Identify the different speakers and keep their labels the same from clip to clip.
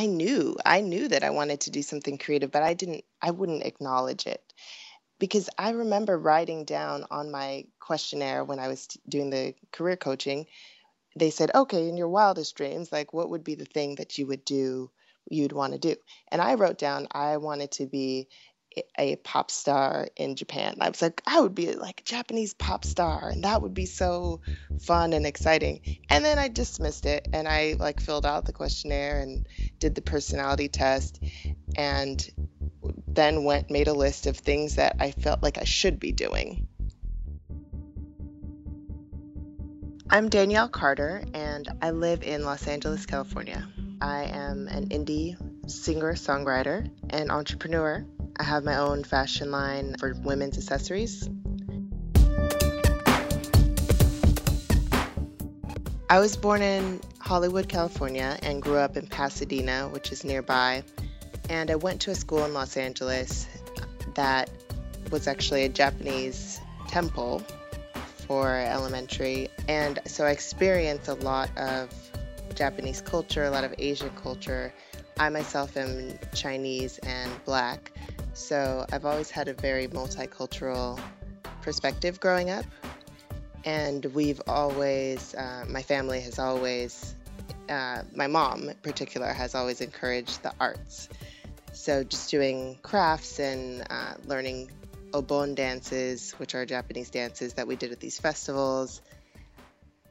Speaker 1: I knew, I knew that I wanted to do something creative, but I didn't, I wouldn't acknowledge it because I remember writing down on my questionnaire when I was doing the career coaching, they said, okay, in your wildest dreams, like what would be the thing that you would do, you'd want to do? And I wrote down, I wanted to be a pop star in Japan. I was like, I would be like a Japanese pop star, and that would be so fun and exciting. And then I dismissed it, and I like filled out the questionnaire and did the personality test, and then went made a list of things that I felt like I should be doing. I'm Danielle Carter, and I live in Los Angeles, California. I am an indie singer songwriter and entrepreneur I have my own fashion line for women's accessories. I was born in Hollywood, California, and grew up in Pasadena, which is nearby. And I went to a school in Los Angeles that was actually a Japanese temple for elementary. And so I experienced a lot of Japanese culture, a lot of Asian culture. I myself am Chinese and black. So I've always had a very multicultural perspective growing up. And we've always, uh, my family has always, uh, my mom in particular, has always encouraged the arts. So just doing crafts and uh, learning obon dances, which are Japanese dances that we did at these festivals.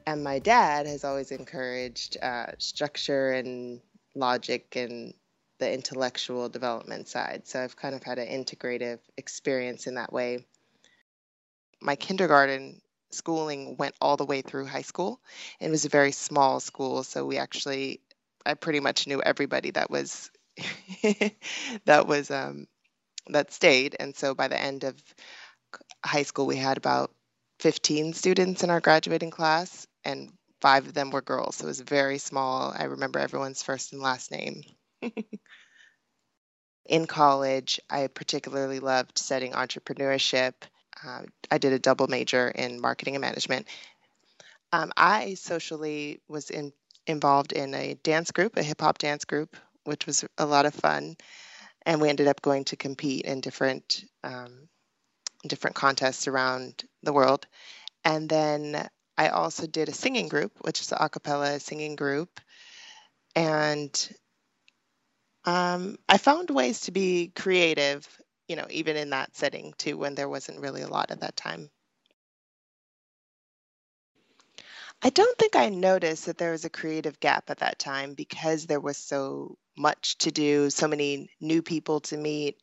Speaker 1: And my dad has always encouraged uh, structure and logic and the intellectual development side. So I've kind of had an integrative experience in that way. My kindergarten schooling went all the way through high school. It was a very small school, so we actually I pretty much knew everybody that was that was um, that stayed, and so by the end of high school, we had about 15 students in our graduating class, and five of them were girls. So it was very small. I remember everyone's first and last name. in college, I particularly loved studying entrepreneurship. Uh, I did a double major in marketing and management. Um, I socially was in, involved in a dance group, a hip hop dance group, which was a lot of fun. And we ended up going to compete in different um, different contests around the world. And then I also did a singing group, which is an a cappella singing group. And um, I found ways to be creative, you know, even in that setting too, when there wasn't really a lot at that time. I don't think I noticed that there was a creative gap at that time because there was so much to do, so many new people to meet,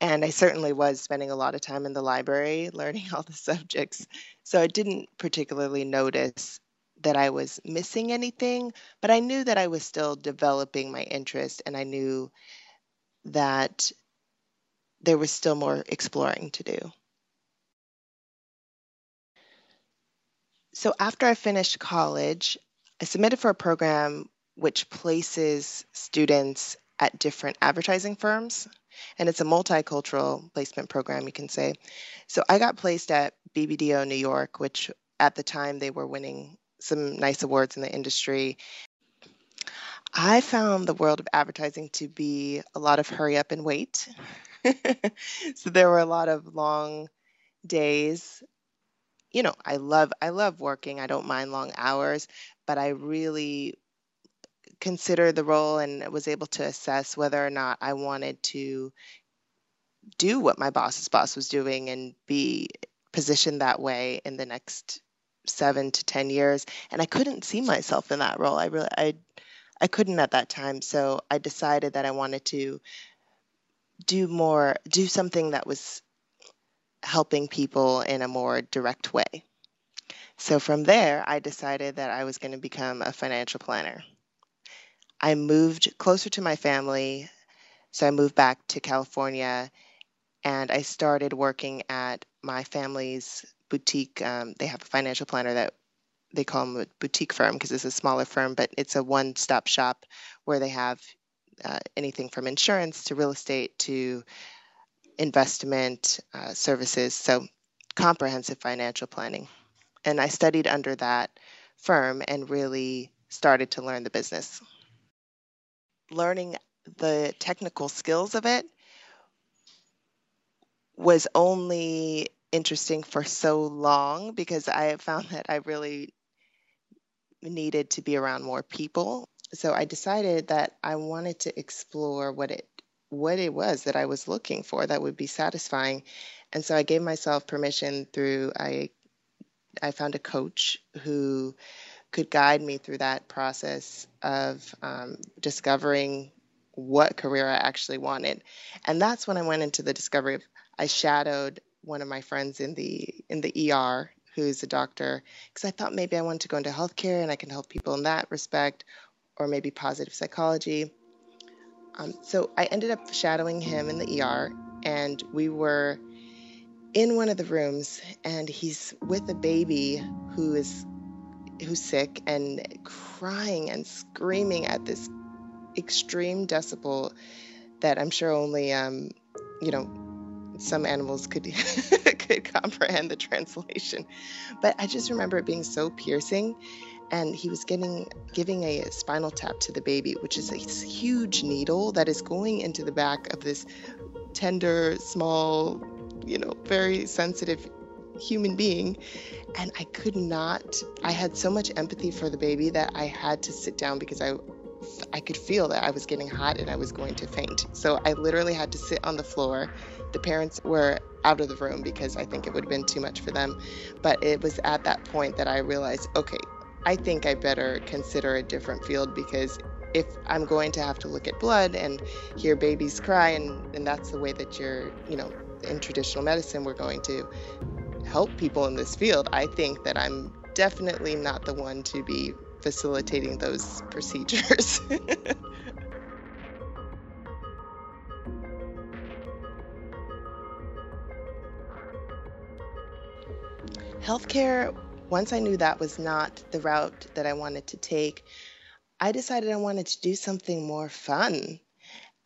Speaker 1: and I certainly was spending a lot of time in the library learning all the subjects. So I didn't particularly notice that I was missing anything, but I knew that I was still developing my interest and I knew that there was still more exploring to do. So after I finished college, I submitted for a program which places students at different advertising firms. And it's a multicultural placement program, you can say. So I got placed at BBDO New York, which at the time they were winning some nice awards in the industry. I found the world of advertising to be a lot of hurry up and wait. so there were a lot of long days. You know, I love I love working. I don't mind long hours, but I really considered the role and was able to assess whether or not I wanted to do what my boss's boss was doing and be positioned that way in the next seven to ten years and i couldn't see myself in that role. I really i i couldn't at that time. So i decided that i wanted to do more do something that was helping people in a more direct way. So from there i decided that i was going to become a financial planner. I moved closer to my family so i moved back to california and i started working at my family's boutique. Um, they have a financial planner that they call them a boutique firm because it's a smaller firm, but it's a one-stop shop where they have uh, anything from insurance to real estate to investment uh, services. So comprehensive financial planning. And I studied under that firm and really started to learn the business. Learning the technical skills of it was only interesting for so long because I found that I really needed to be around more people. So I decided that I wanted to explore what it what it was that I was looking for that would be satisfying. And so I gave myself permission through I I found a coach who could guide me through that process of um, discovering what career I actually wanted. And that's when I went into the discovery of I shadowed one of my friends in the in the ER who's a doctor because I thought maybe I wanted to go into healthcare and I can help people in that respect or maybe positive psychology. Um, so I ended up shadowing him in the ER and we were in one of the rooms and he's with a baby who is who's sick and crying and screaming at this extreme decibel that I'm sure only um, you know some animals could could comprehend the translation. But I just remember it being so piercing and he was getting giving a spinal tap to the baby, which is a huge needle that is going into the back of this tender, small, you know, very sensitive human being. And I could not, I had so much empathy for the baby that I had to sit down because I I could feel that I was getting hot and I was going to faint. So I literally had to sit on the floor. The parents were out of the room because I think it would have been too much for them. But it was at that point that I realized, okay, I think I better consider a different field because if I'm going to have to look at blood and hear babies cry, and, and that's the way that you're, you know, in traditional medicine, we're going to help people in this field, I think that I'm definitely not the one to be facilitating those procedures. Healthcare, once I knew that was not the route that I wanted to take, I decided I wanted to do something more fun.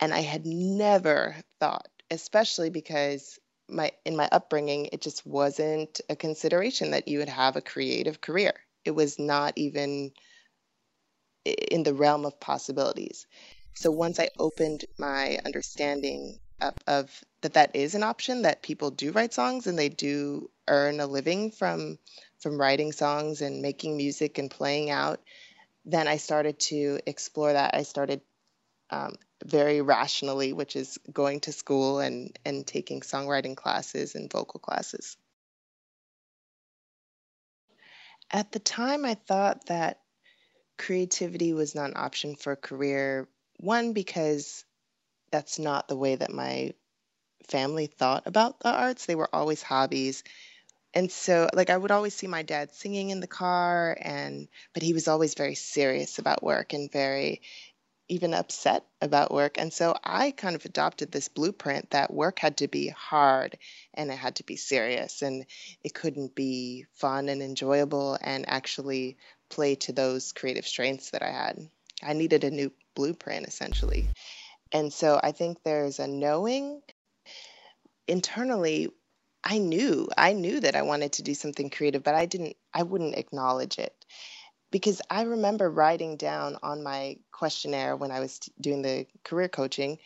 Speaker 1: And I had never thought, especially because my in my upbringing, it just wasn't a consideration that you would have a creative career. It was not even in the realm of possibilities. So once I opened my understanding up of that that is an option that people do write songs and they do earn a living from from writing songs and making music and playing out, then I started to explore that. I started um, very rationally, which is going to school and and taking songwriting classes and vocal classes. At the time, I thought that creativity was not an option for a career. One, because that's not the way that my family thought about the arts. They were always hobbies. And so like I would always see my dad singing in the car and but he was always very serious about work and very even upset about work. And so I kind of adopted this blueprint that work had to be hard and it had to be serious and it couldn't be fun and enjoyable and actually play to those creative strengths that I had. I needed a new blueprint essentially. And so I think there's a knowing internally I knew I knew that I wanted to do something creative, but I didn't I wouldn't acknowledge it because I remember writing down on my questionnaire when I was doing the career coaching,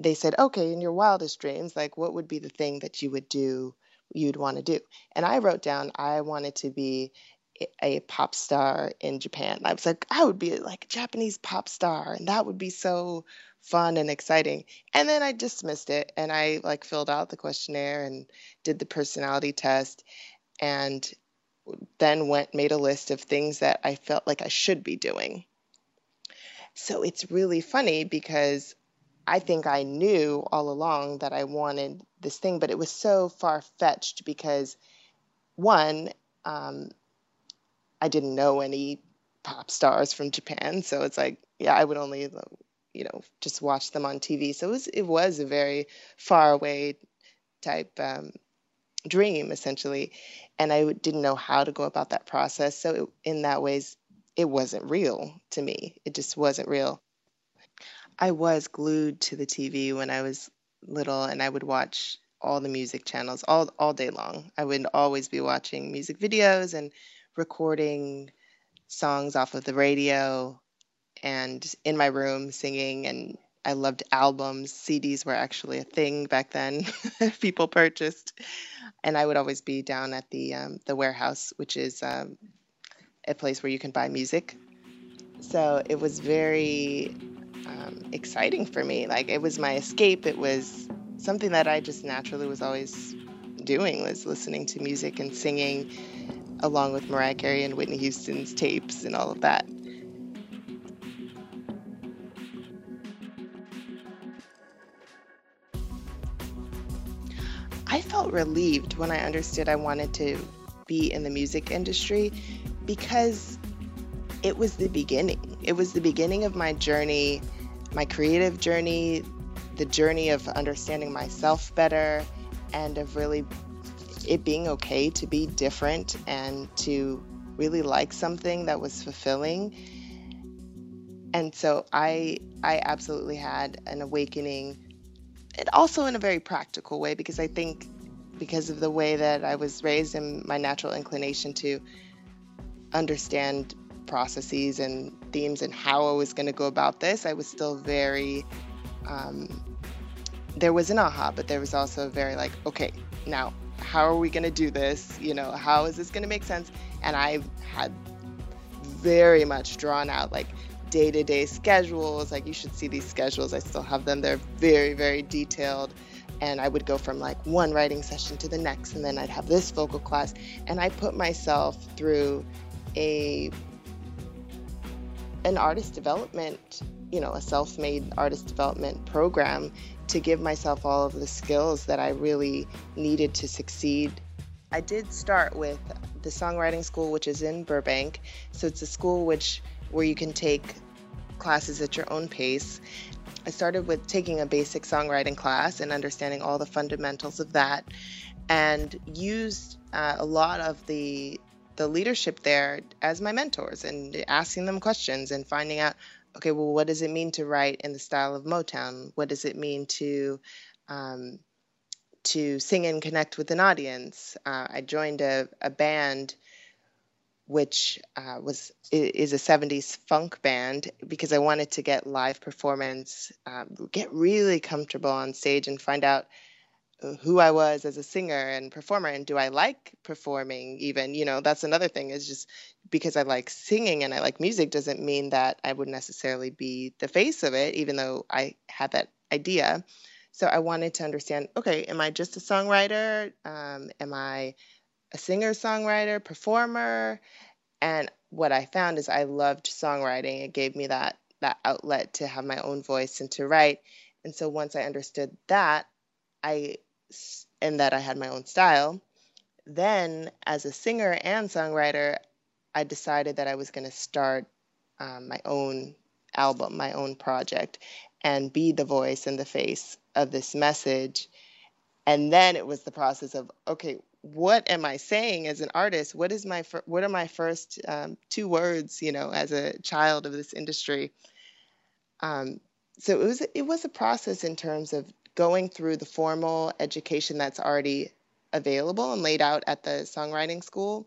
Speaker 1: they said, okay, in your wildest dreams, like what would be the thing that you would do, you'd want to do? And I wrote down, I wanted to be a pop star in Japan. I was like, I would be like a Japanese pop star, and that would be so fun and exciting. And then I dismissed it and I like filled out the questionnaire and did the personality test. And then went made a list of things that I felt like I should be doing. So it's really funny because I think I knew all along that I wanted this thing, but it was so far fetched because one, um, I didn't know any pop stars from Japan, so it's like, yeah, I would only, you know, just watch them on TV. So it was it was a very far away type um, dream essentially and i didn't know how to go about that process. So it, in that ways it wasn't real to me. It just wasn't real. I was glued to the tv when i was little and i would watch all the music channels all all day long. I would always be watching music videos and recording songs off of the radio and in my room singing and I loved albums. CDs were actually a thing back then. People purchased, and I would always be down at the um, the Wherehouse, which is um, a place where you can buy music. So it was very um, exciting for me. Like it was my escape. It was something that I just naturally was always doing was listening to music and singing along with Mariah Carey and Whitney Houston's tapes and all of that. I felt relieved when I understood I wanted to be in the music industry because it was the beginning. It was the beginning of my journey, my creative journey, the journey of understanding myself better and of really it being okay to be different and to really like something that was fulfilling. And so I I absolutely had an awakening and also in a very practical way because I think because of the way that I was raised and my natural inclination to understand processes and themes and how I was going to go about this, I was still very um, there was an aha, but there was also very like, okay, now how are we going to do this? You know, how is this going to make sense? And I had very much drawn out like day to day schedules. Like, you should see these schedules. I still have them. They're very, very detailed. And I would go from like one writing session to the next, and then I'd have this vocal class. And I put myself through a an artist development, you know, a self-made artist development program to give myself all of the skills that I really needed to succeed. I did start with the songwriting school, which is in Burbank. So it's a school which where you can take classes at your own pace. I started with taking a basic songwriting class and understanding all the fundamentals of that, and used uh, a lot of the the leadership there as my mentors and asking them questions and finding out okay, well, what does it mean to write in the style of Motown? What does it mean to um, to sing and connect with an audience? Uh, I joined a, a band which uh, was is a 70s funk band because I wanted to get live performance, um, get really comfortable on stage and find out who I was as a singer and performer and do I like performing even? You know that's another thing is just because I like singing and I like music doesn't mean that I would necessarily be the face of it even though I had that idea. So I wanted to understand okay am I just a songwriter? Um, am I a singer songwriter performer and what I found is I loved songwriting it gave me that that outlet to have my own voice and to write and so once I understood that I and that I had my own style. Then, as a singer and songwriter, I decided that I was going to start um, my own album, my own project, and be the voice and the face of this message. And then it was the process of okay, what am I saying as an artist? What is my fir- what are my first um, two words? You know, as a child of this industry. Um, so it was it was a process in terms of going through the formal education that's already available and laid out at the songwriting school.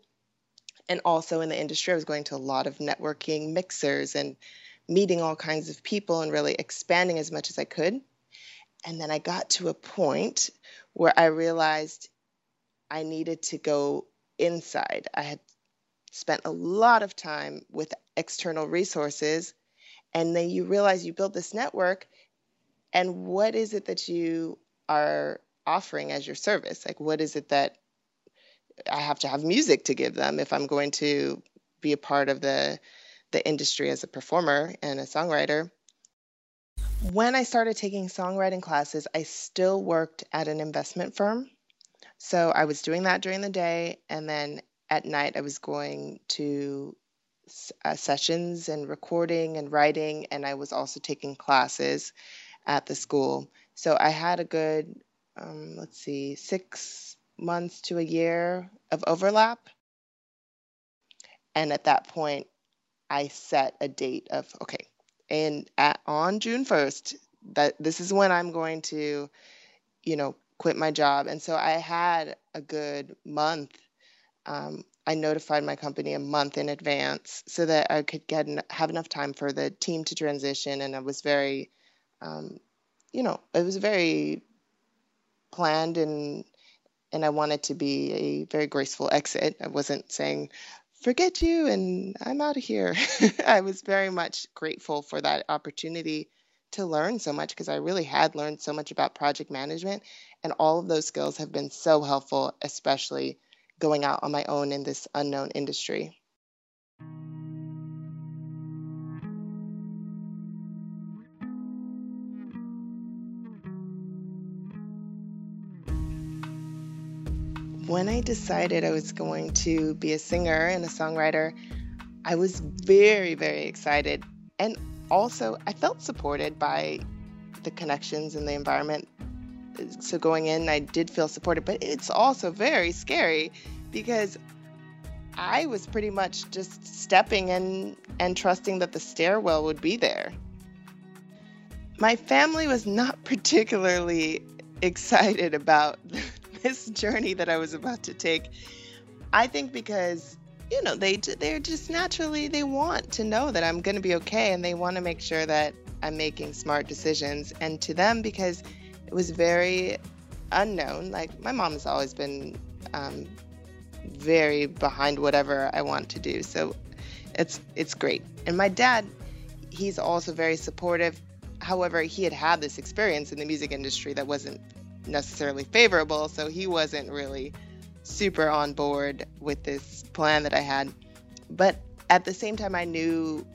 Speaker 1: And also in the industry, I was going to a lot of networking mixers and meeting all kinds of people and really expanding as much as I could. And then I got to a point where I realized I needed to go inside. I had spent a lot of time with external resources. And then you realize you build this network and what is it that you are offering as your service like what is it that i have to have music to give them if i'm going to be a part of the the industry as a performer and a songwriter when i started taking songwriting classes i still worked at an investment firm so i was doing that during the day and then at night i was going to uh, sessions and recording and writing and i was also taking classes at the school. So I had a good, um, let's see, six months to a year of overlap. And at that point, I set a date of okay, and at, on June 1st, that this is when I'm going to, you know, quit my job. And so I had a good month. Um, I notified my company a month in advance so that I could get have enough time for the team to transition, and I was very um, you know, it was very planned and and I wanted to be a very graceful exit. I wasn't saying, forget you and I'm out of here. I was very much grateful for that opportunity to learn so much because I really had learned so much about project management. And all of those skills have been so helpful, especially going out on my own in this unknown industry. When I decided I was going to be a singer and a songwriter, I was very, very excited. And also, I felt supported by the connections and the environment. So, going in, I did feel supported, but it's also very scary because I was pretty much just stepping in and trusting that the stairwell would be there. My family was not particularly excited about this journey that I was about to take. I think because you know they they're just naturally they want to know that I'm going to be okay and they want to make sure that I'm making smart decisions. And to them because it was very unknown like my mom has always been um, very behind whatever I want to do. So it's it's great. And my dad he's also very supportive. However he had had this experience in the music industry that wasn't necessarily favorable, so he wasn't really super on board with this plan that I had. But at the same time, I knew,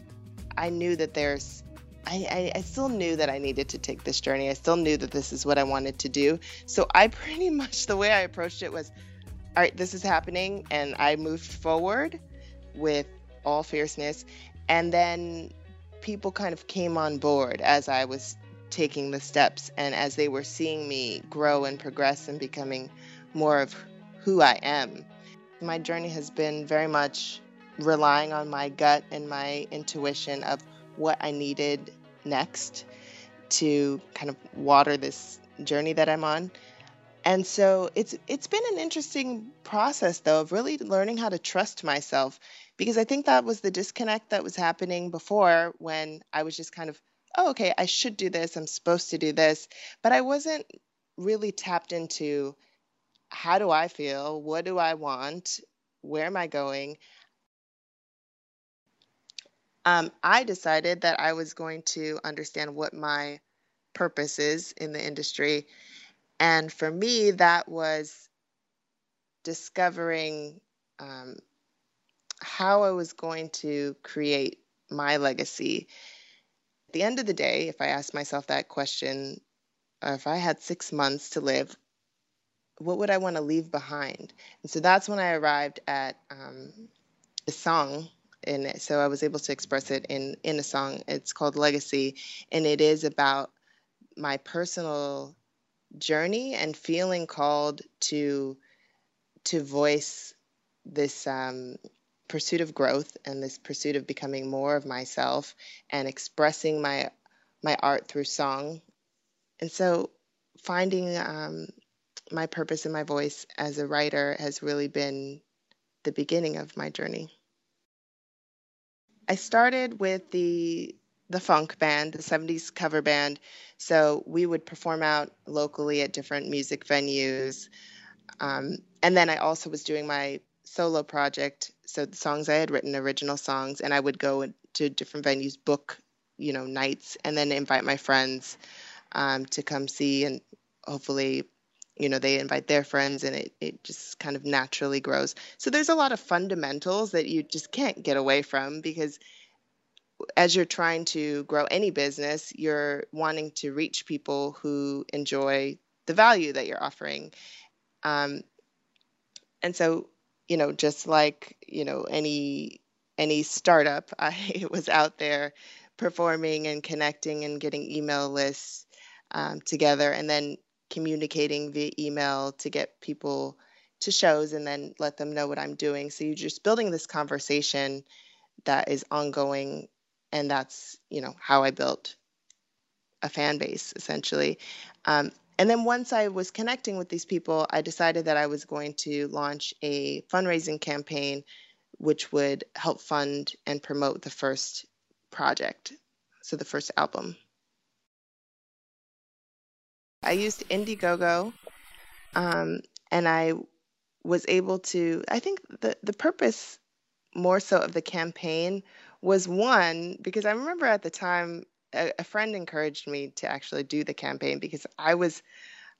Speaker 1: I knew that there's, I, I, I still knew that I needed to take this journey. I still knew that this is what I wanted to do. So I pretty much the way I approached it was, all right, this is happening, and I moved forward with all fierceness, and then people kind of came on board as I was taking the steps and as they were seeing me grow and progress and becoming more of who I am. My journey has been very much relying on my gut and my intuition of what I needed next to kind of water this journey that I'm on. And so it's it's been an interesting process though of really learning how to trust myself because I think that was the disconnect that was happening before when I was just kind of oh, okay, I should do this. I'm supposed to do this. But I wasn't really tapped into how do I feel? What do I want? Where am I going? Um, I decided that I was going to understand what my purpose is in the industry. And for me, that was discovering um, how I was going to create my legacy at the end of the day, if I asked myself that question, or if I had six months to live, what would I want to leave behind? And so that's when I arrived at um, a song. And so I was able to express it in, in a song. It's called Legacy. And it is about my personal journey and feeling called to to voice this um, pursuit of growth and this pursuit of becoming more of myself and expressing my my art through song. And so finding um, my purpose and my voice as a writer has really been the beginning of my journey. I started with the the funk band, the 70s cover band. So we would perform out locally at different music venues. Um, and then I also was doing my solo project. So the songs I had written, original songs, and I would go to different venues, book, you know, nights, and then invite my friends um, to come see, and hopefully, you know, they invite their friends, and it it just kind of naturally grows. So there's a lot of fundamentals that you just can't get away from because as you're trying to grow any business, you're wanting to reach people who enjoy the value that you're offering. Um, and so you know, just like, you know, any any startup, I was out there performing and connecting and getting email lists um, together and then communicating via email to get people to shows and then let them know what I'm doing. So you're just building this conversation that is ongoing and that's, you know, how I built a fan base essentially. Um, and then once I was connecting with these people, I decided that I was going to launch a fundraising campaign which would help fund and promote the first project, so the first album. I used Indiegogo, um, and I was able to. I think the the purpose more so of the campaign was one because I remember at the time a, a friend encouraged me to actually do the campaign because I was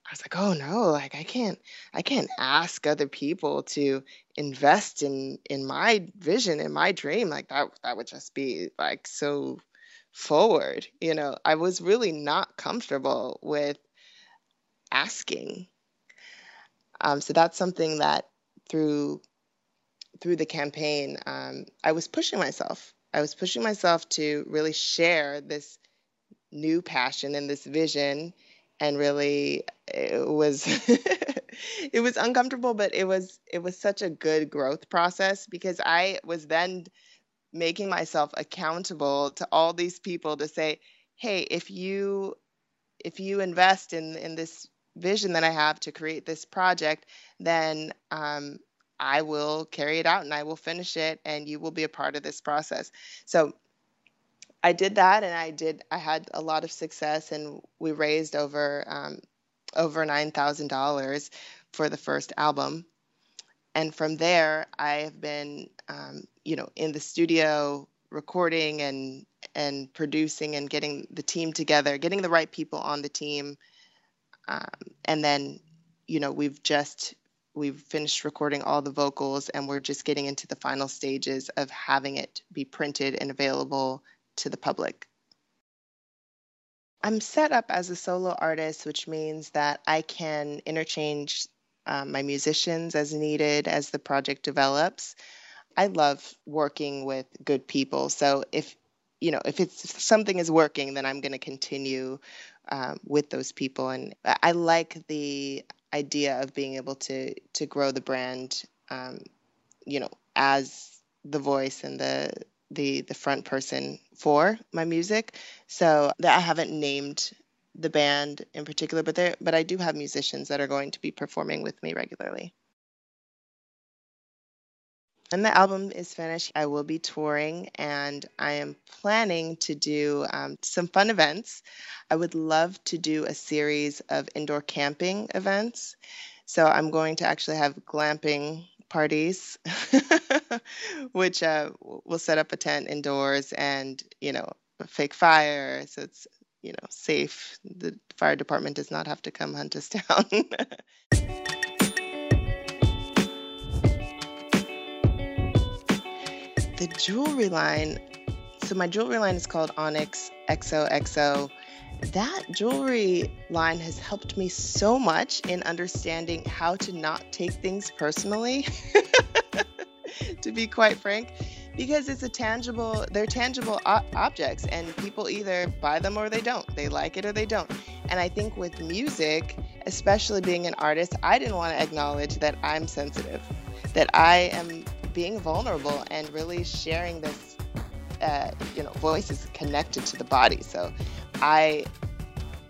Speaker 1: I was like, oh no, like I can't I can't ask other people to invest in in my vision in my dream like that that would just be like so forward you know i was really not comfortable with asking. Um, so that's something that through through the campaign um, i was pushing myself. I was pushing myself to really share this new passion and this vision and really it was it was uncomfortable but it was it was such a good growth process because i was then making myself accountable to all these people to say, hey, if you if you invest in in this vision that I have to create this project, then um, I will carry it out and I will finish it, and you will be a part of this process. So I did that, and I did. I had a lot of success, and we raised over um, over nine thousand dollars for the first album. And from there, I have been um, you know in the studio recording and and producing and getting the team together getting the right people on the team um, and then you know we've just we've finished recording all the vocals and we're just getting into the final stages of having it be printed and available to the public i'm set up as a solo artist which means that i can interchange um, my musicians as needed as the project develops I love working with good people. So if you know if it's if something is working, then I'm going to continue um, with those people. And I like the idea of being able to to grow the brand. Um, you know, as the voice and the the the front person for my music. So that I haven't named the band in particular, but there but I do have musicians that are going to be performing with me regularly. When the album is finished, I will be touring and I am planning to do um, some fun events. I would love to do a series of indoor camping events. So I'm going to actually have glamping parties, which uh, will set up a tent indoors and, you know, a fake fire. So it's, you know, safe. The fire department does not have to come hunt us down. The jewelry line, so my jewelry line is called Onyx XOXO. That jewelry line has helped me so much in understanding how to not take things personally, to be quite frank, because it's a tangible, they're tangible o- objects, and people either buy them or they don't. They like it or they don't. And I think with music, especially being an artist, I didn't want to acknowledge that I'm sensitive, that I am being vulnerable and really sharing this uh, you know voice is connected to the body. So i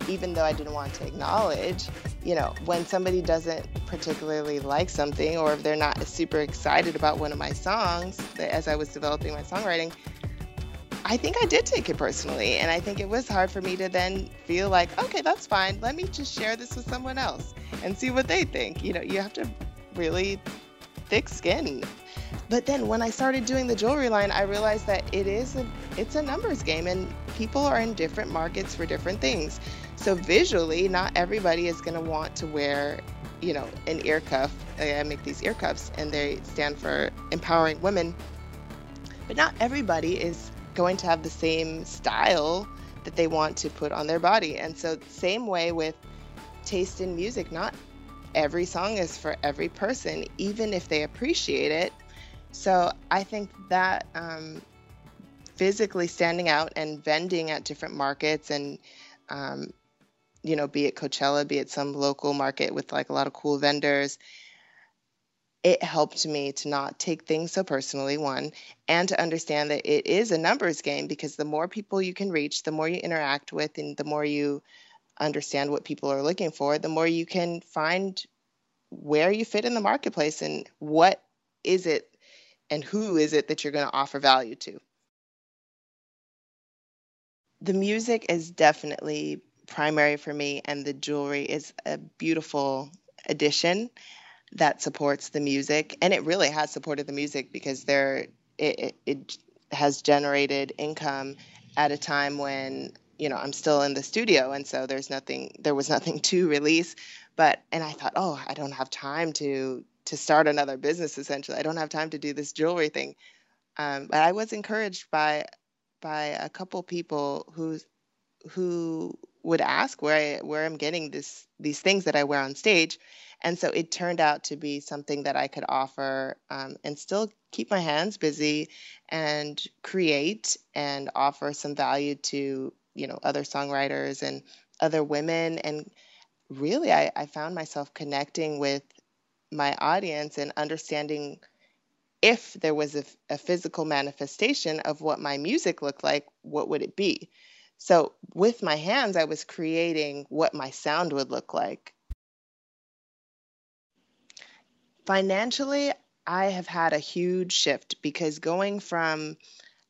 Speaker 1: even though i didn't want to acknowledge you know when somebody doesn't particularly like something or if they're not super excited about one of my songs as i was developing my songwriting i think i did take it personally. And i think it was hard for me to then feel like okay that's fine. Let me just share this with someone else and see what they think. You know you have to really thick skin but then when I started doing the jewelry line, I realized that it is a it's a numbers game and people are in different markets for different things. So visually, not everybody is going to want to wear, you know, an ear cuff. I make these ear cuffs and they stand for empowering women. But not everybody is going to have the same style that they want to put on their body. And so same way with taste in music, not every song is for every person, even if they appreciate it so I think that um, physically standing out and vending at different markets and um, you know, be it Coachella, be it some local market with like a lot of cool vendors, it helped me to not take things so personally, one, and to understand that it is a numbers game because the more people you can reach, the more you interact with, and the more you understand what people are looking for, the more you can find where you fit in the marketplace and what is it and who is it that you're going to offer value to. The music is definitely primary for me, and the jewelry is a beautiful addition that supports the music. And it really has supported the music because there it, it has generated income at a time when you know I'm still in the studio, and so there's nothing there was nothing to release. But and I thought, oh, I don't have time to to start another business. Essentially, I don't have time to do this jewelry thing. Um, but I was encouraged by by a couple people who who would ask where I where I'm getting this these things that I wear on stage, and so it turned out to be something that I could offer um, and still keep my hands busy and create and offer some value to you know other songwriters and other women and really I, I found myself connecting with my audience and understanding if there was a, a, physical manifestation of what my music looked like, what would it be? So with my hands, I was creating what my sound would look like. Financially, I have had a huge shift because going from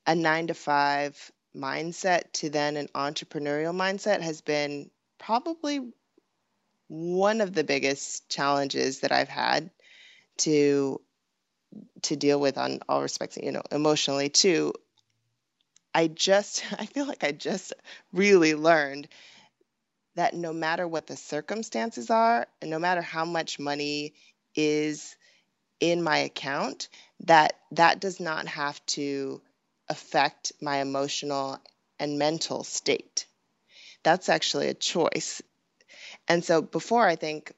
Speaker 1: a nine to five mindset to then an entrepreneurial mindset has been probably one of the biggest challenges that I've had to to deal with on all respects, you know, emotionally too. I just I feel like I just really learned that no matter what the circumstances are, and no matter how much money is in my account, that that does not have to affect my emotional and mental state. That's actually a choice. And so before I think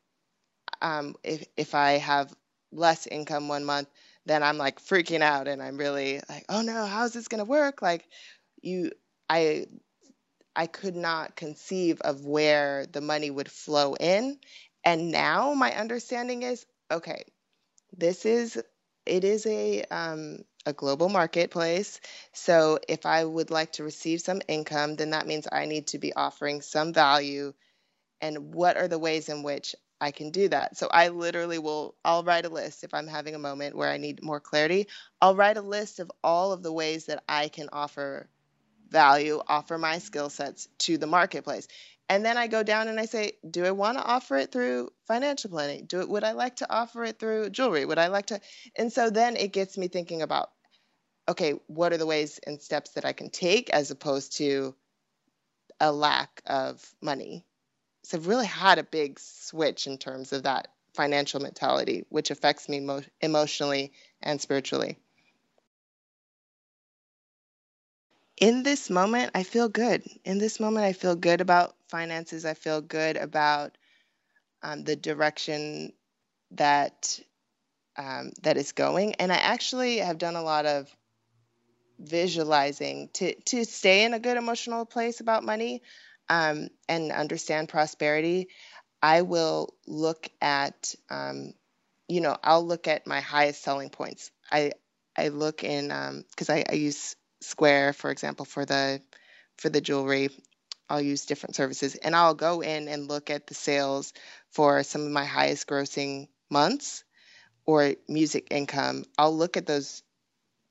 Speaker 1: um, if if I have less income one month, then I'm like freaking out and I'm really like, oh no, how's this gonna work? Like you I I could not conceive of where the money would flow in. And now my understanding is okay, this is it is a um, a global marketplace. So if I would like to receive some income, then that means I need to be offering some value. And what are the ways in which I can do that? So I literally will I'll write a list if I'm having a moment where I need more clarity. I'll write a list of all of the ways that I can offer value, offer my skill sets to the marketplace. And then I go down and I say, do I want to offer it through financial planning? Do it would I like to offer it through jewelry? Would I like to and so then it gets me thinking about okay, what are the ways and steps that I can take as opposed to a lack of money. So I've really had a big switch in terms of that financial mentality, which affects me mo- emotionally and spiritually. in this moment, I feel good. In this moment, I feel good about finances. I feel good about um, the direction that um, that is going. And I actually have done a lot of visualizing to to stay in a good emotional place about money um, and understand prosperity. I will look at, um, you know, I'll look at my highest selling points. I I look in because um, I, I use Square, for example, for the for the jewelry. I'll use different services and I'll go in and look at the sales for some of my highest grossing months or music income. I'll look at those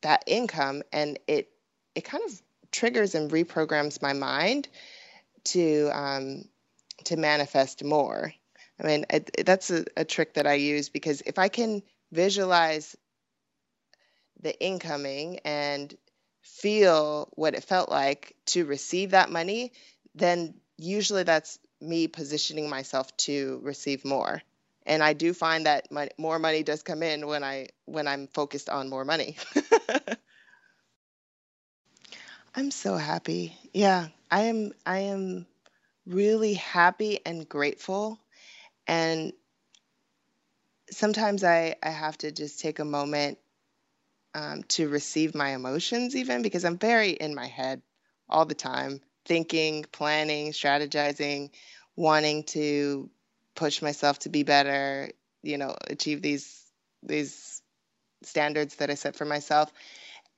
Speaker 1: that income and it it kind of triggers and reprograms my mind to um, to manifest more. I mean, that's a, a trick that I use because if I can visualize the incoming and feel what it felt like to receive that money, then usually that's me positioning myself to receive more. And I do find that my, more money does come in when I when I'm focused on more money. I'm so happy. Yeah, I am I am really happy and grateful and sometimes I, I have to just take a moment um, to receive my emotions, even because I'm very in my head all the time, thinking, planning, strategizing, wanting to push myself to be better, you know, achieve these these standards that I set for myself.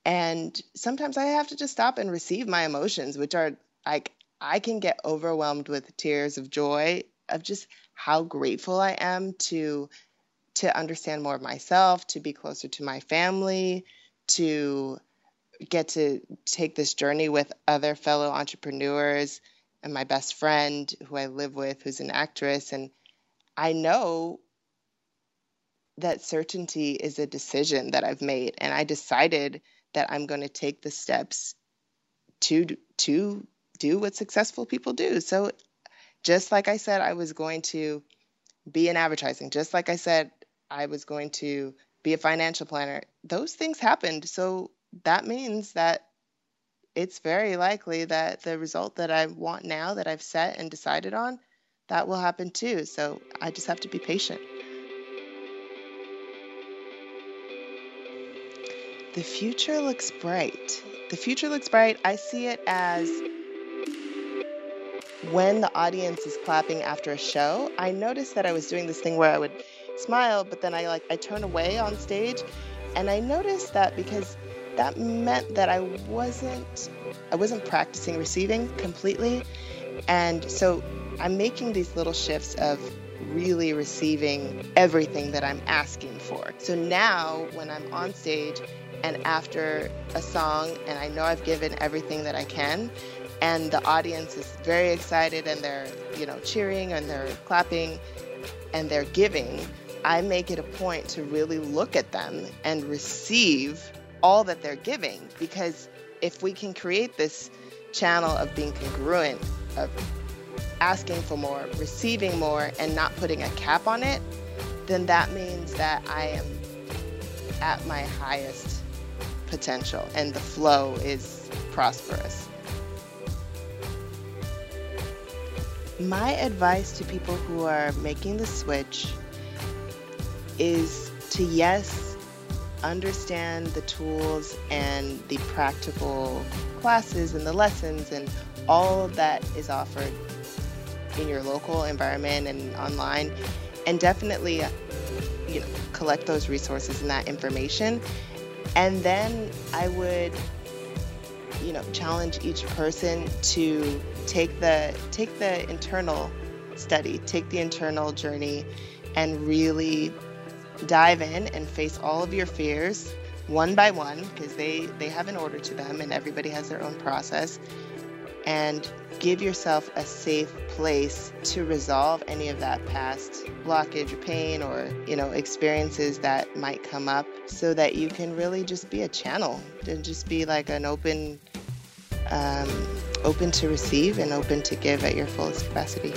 Speaker 1: And sometimes I have to just stop and receive my emotions, which are like I can get overwhelmed with tears of joy of just how grateful I am to to understand more of myself, to be closer to my family, to get to take this journey with other fellow entrepreneurs and my best friend who I live with, who's an actress. And I know that certainty is a decision that I've made. And I decided that I'm going to take the steps to, to do what successful people do. So, just like I said, I was going to be in advertising, just like I said, I was going to be a financial planner. Those things happened. So, that means that it's very likely that the result that I want now that I've set and decided on, that will happen too. So I just have to be patient. The future looks bright. The future looks bright. I see it as when the audience is clapping after a show. I noticed that I was doing this thing where I would smile, but then I like I turn away on stage, and I noticed that because that meant that I wasn't I wasn't practicing receiving completely. And so I'm making these little shifts of really receiving everything that I'm asking for. So now when I'm on stage and after a song and I know I've given everything that I can and the audience is very excited and they're, you know, cheering and they're clapping and they're giving, I make it a point to really look at them and receive all that they're giving. Because if we can create this channel of being congruent of asking for more receiving more and not putting a cap on it then that means that i am at my highest potential and the flow is prosperous my advice to people who are making the switch is to yes understand the tools and the practical classes and the lessons and all that is offered in your local environment and online. And definitely uh, you know collect those resources and that information. And then i would you know challenge each person to take the take the internal study take the internal journey and really dive in and face all of your fears one by one because they they have an order to them and everybody has their own process and give yourself a safe place to resolve any of that past blockage or pain or you know experiences that might come up so that you can really just be a channel and just be like an open um, open to receive and open to give at your fullest capacity